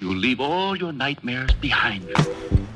You'll leave all your nightmares behind you.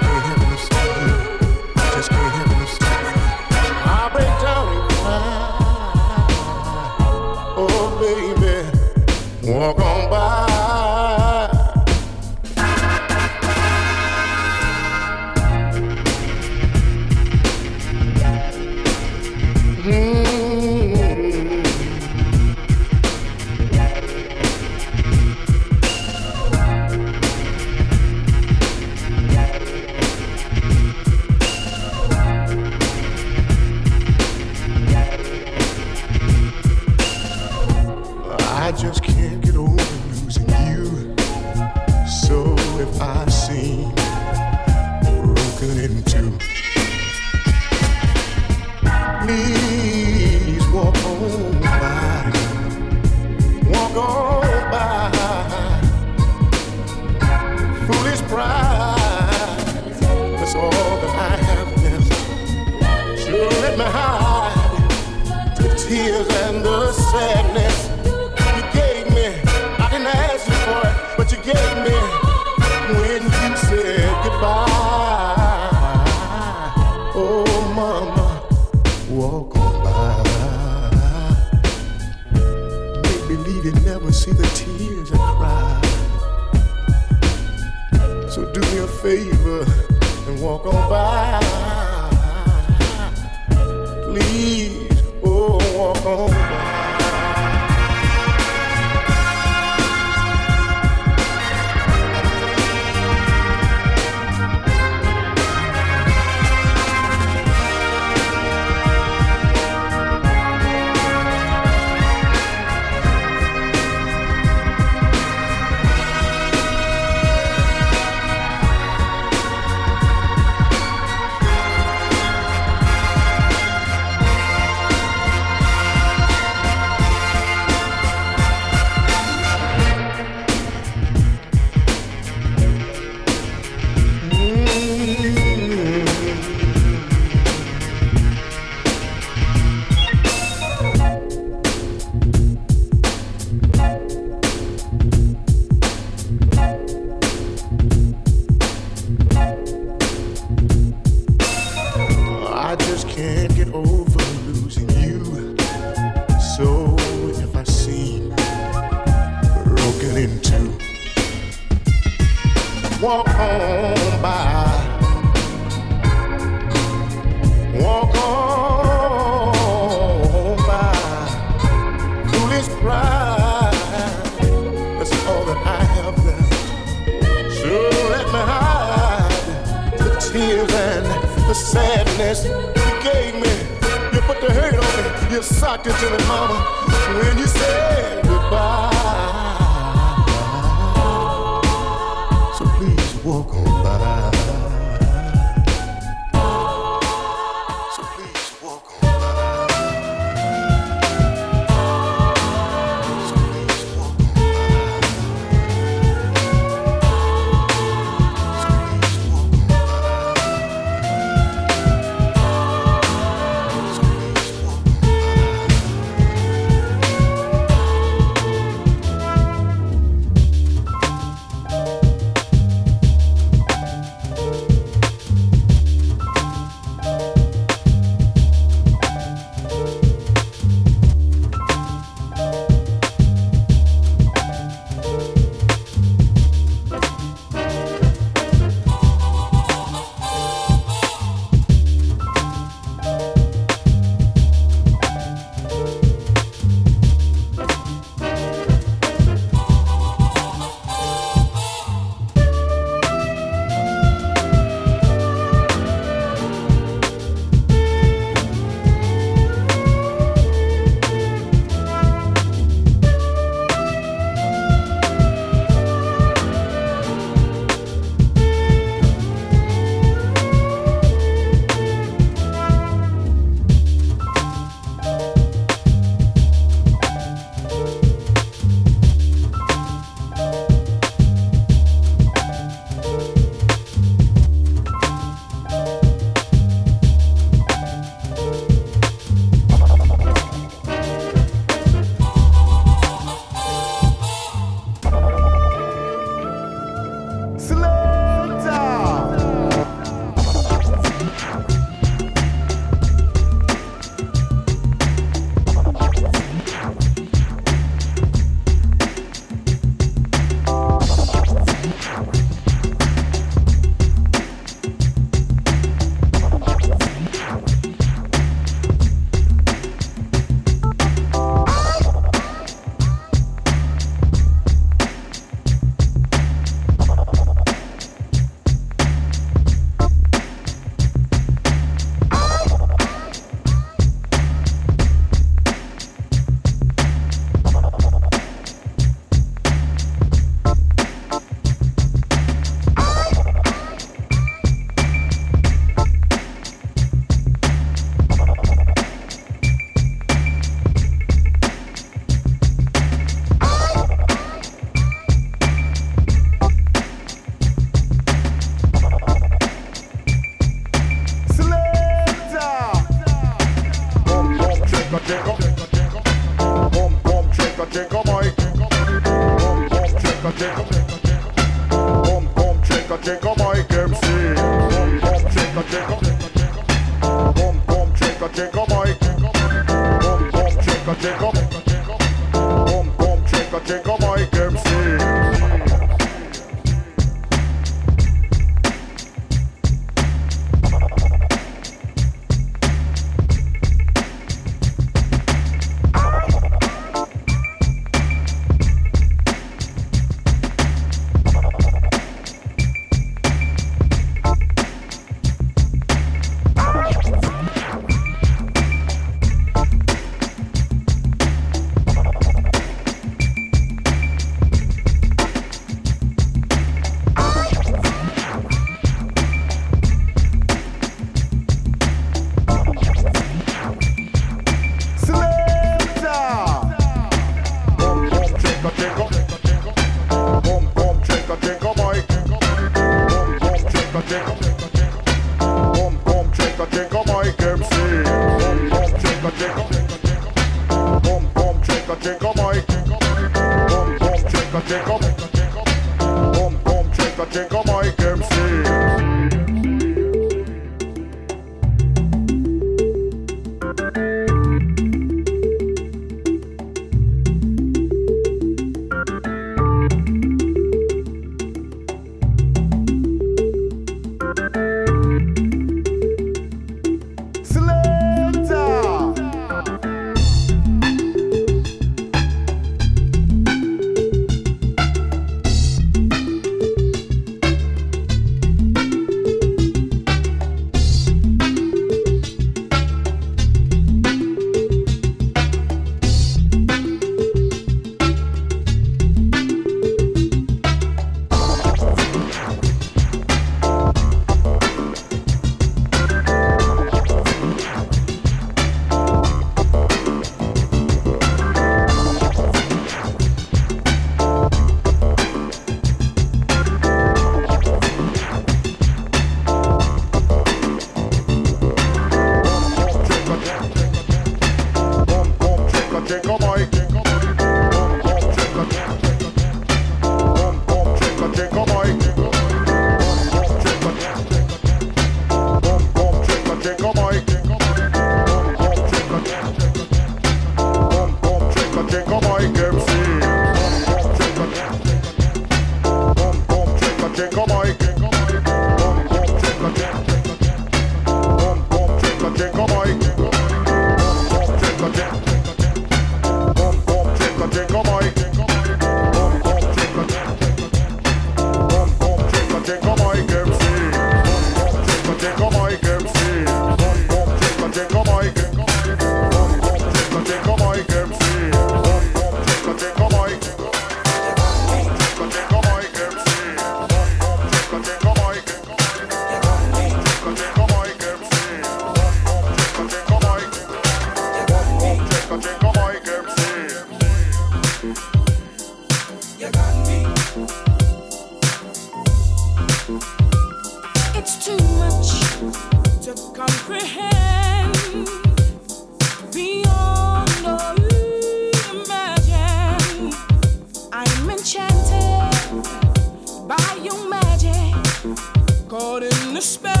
spell.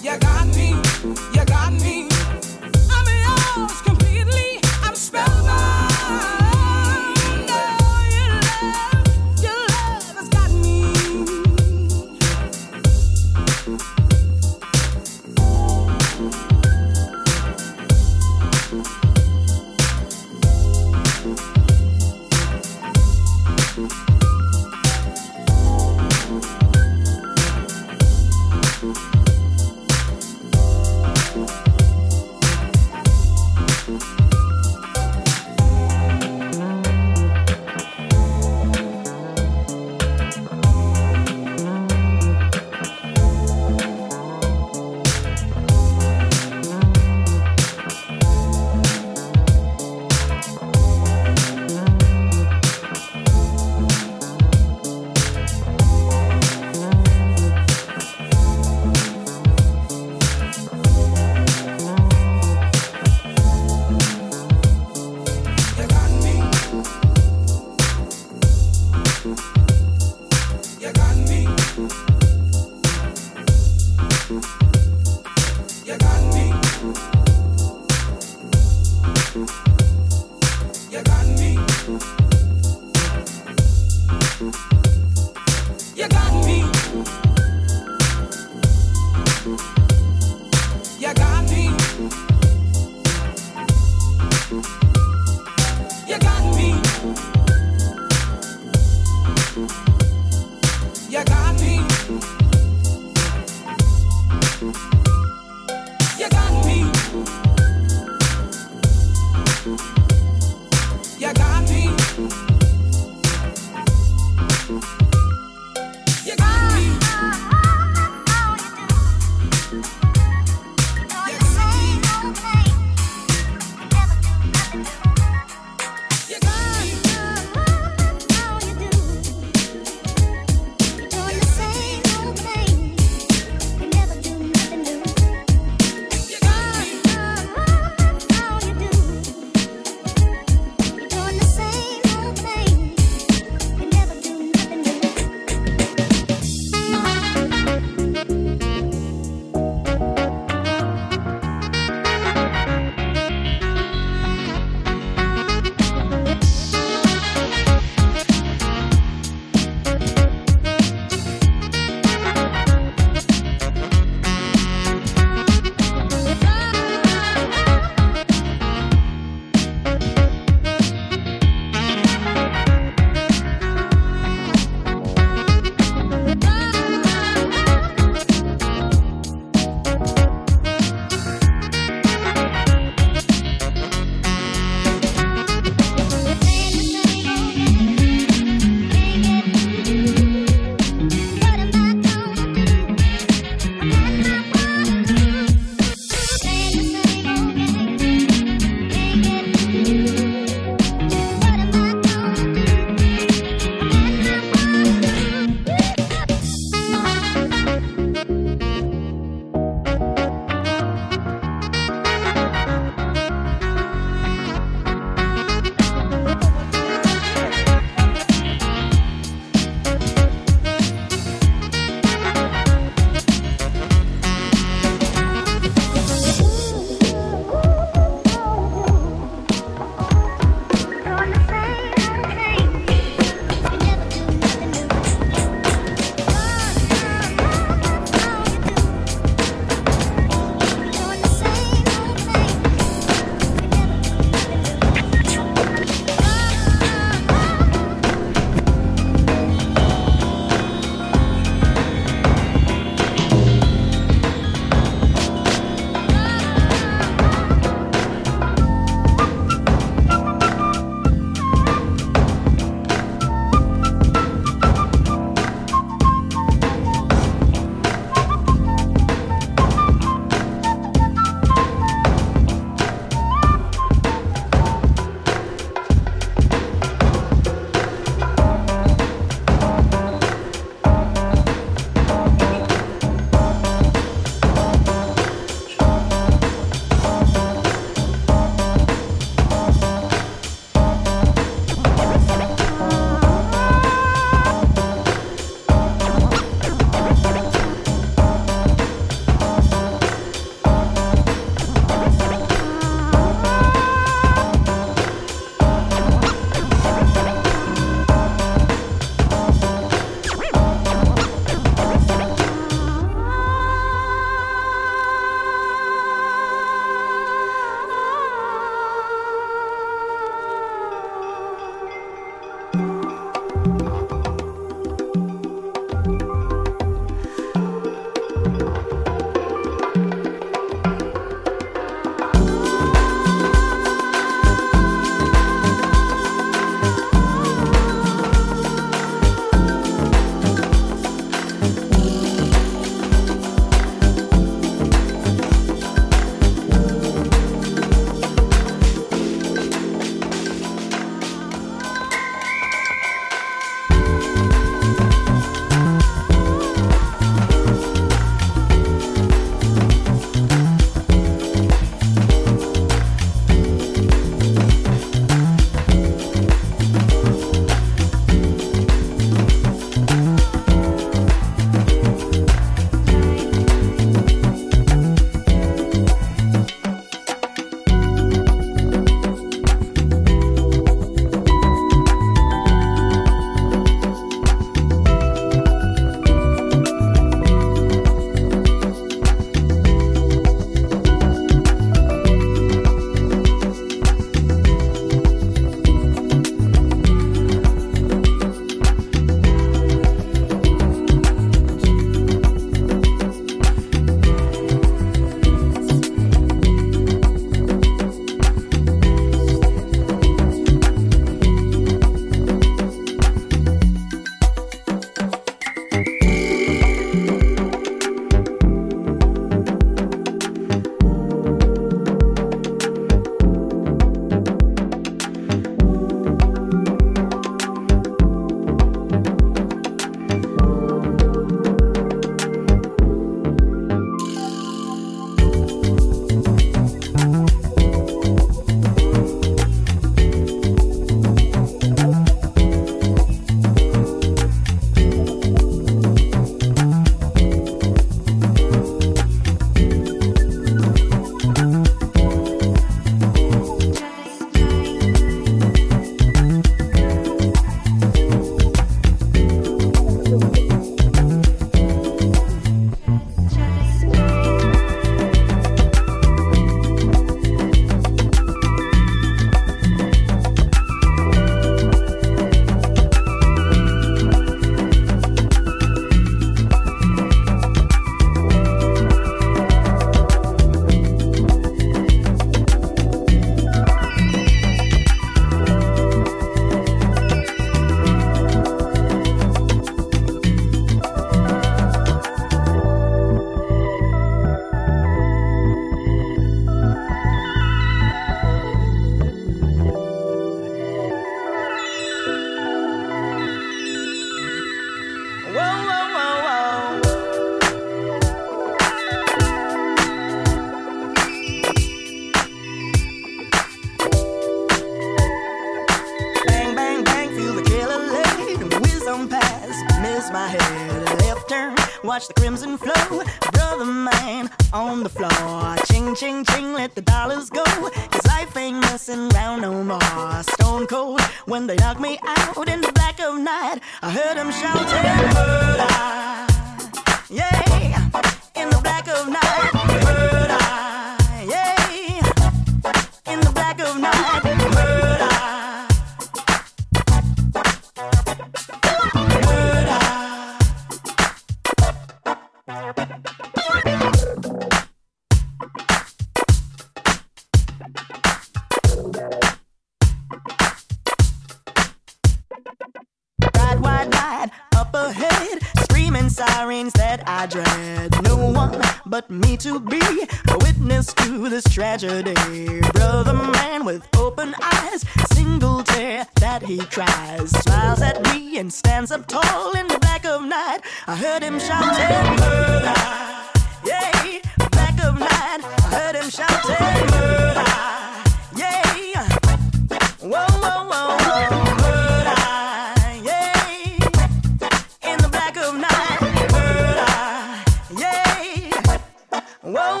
Run,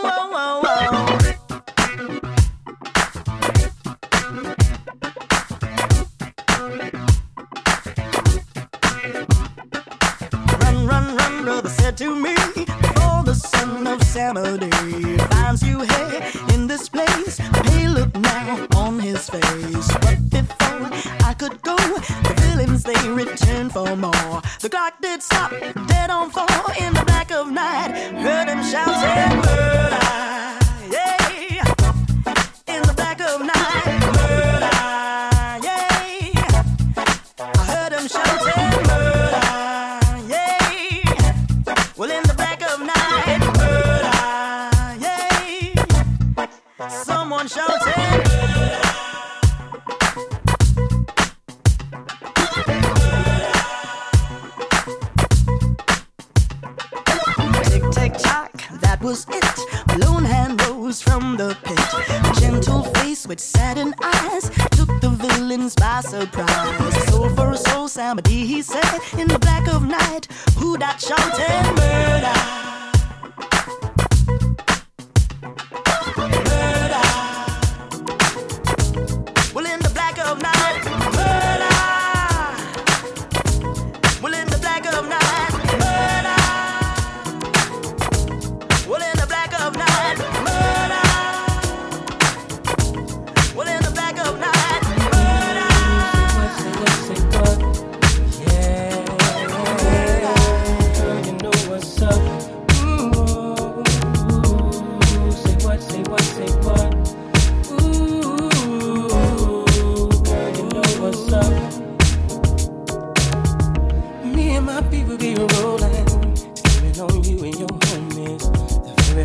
run, run, brother said to me, before the sun of Saturday finds you here.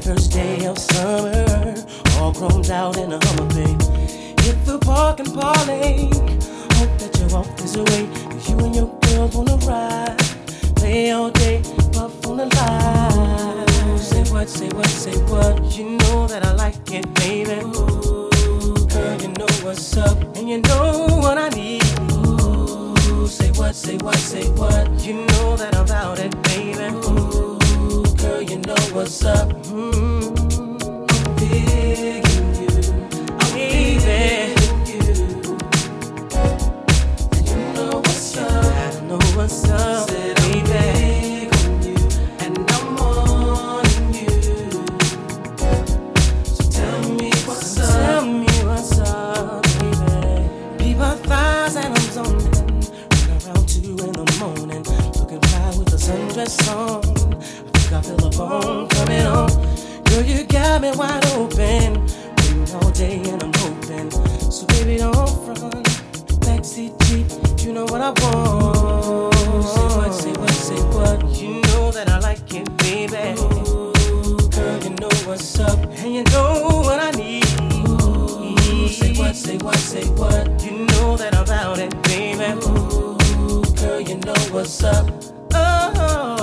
first day of summer, all grown out in a hummer, babe. Hit the park and parlay. Hope that you walk this away. Cause you and your girls wanna ride. Play all day, puff on the line. Ooh, say what, say what, say what. You know that I like it, baby. Ooh, girl, you know what's up, and you know what I need. Ooh, say what, say what, say what. You know that I'm about it, baby. Ooh, girl, you know what's up. Mm-hmm. I'm you, you know what's up. I know what's up. I feel the phone coming on. Girl, you got me wide open. Waiting all day and I'm hoping. So baby, don't front. Backseat Jeep, you know what I want. Say what, say what, say what. You know that I like it, baby. Ooh, girl, you know what's up and you know what I need. Ooh, say what, say what, say what. You know that about it, baby. Ooh, girl, you know what's up. Oh.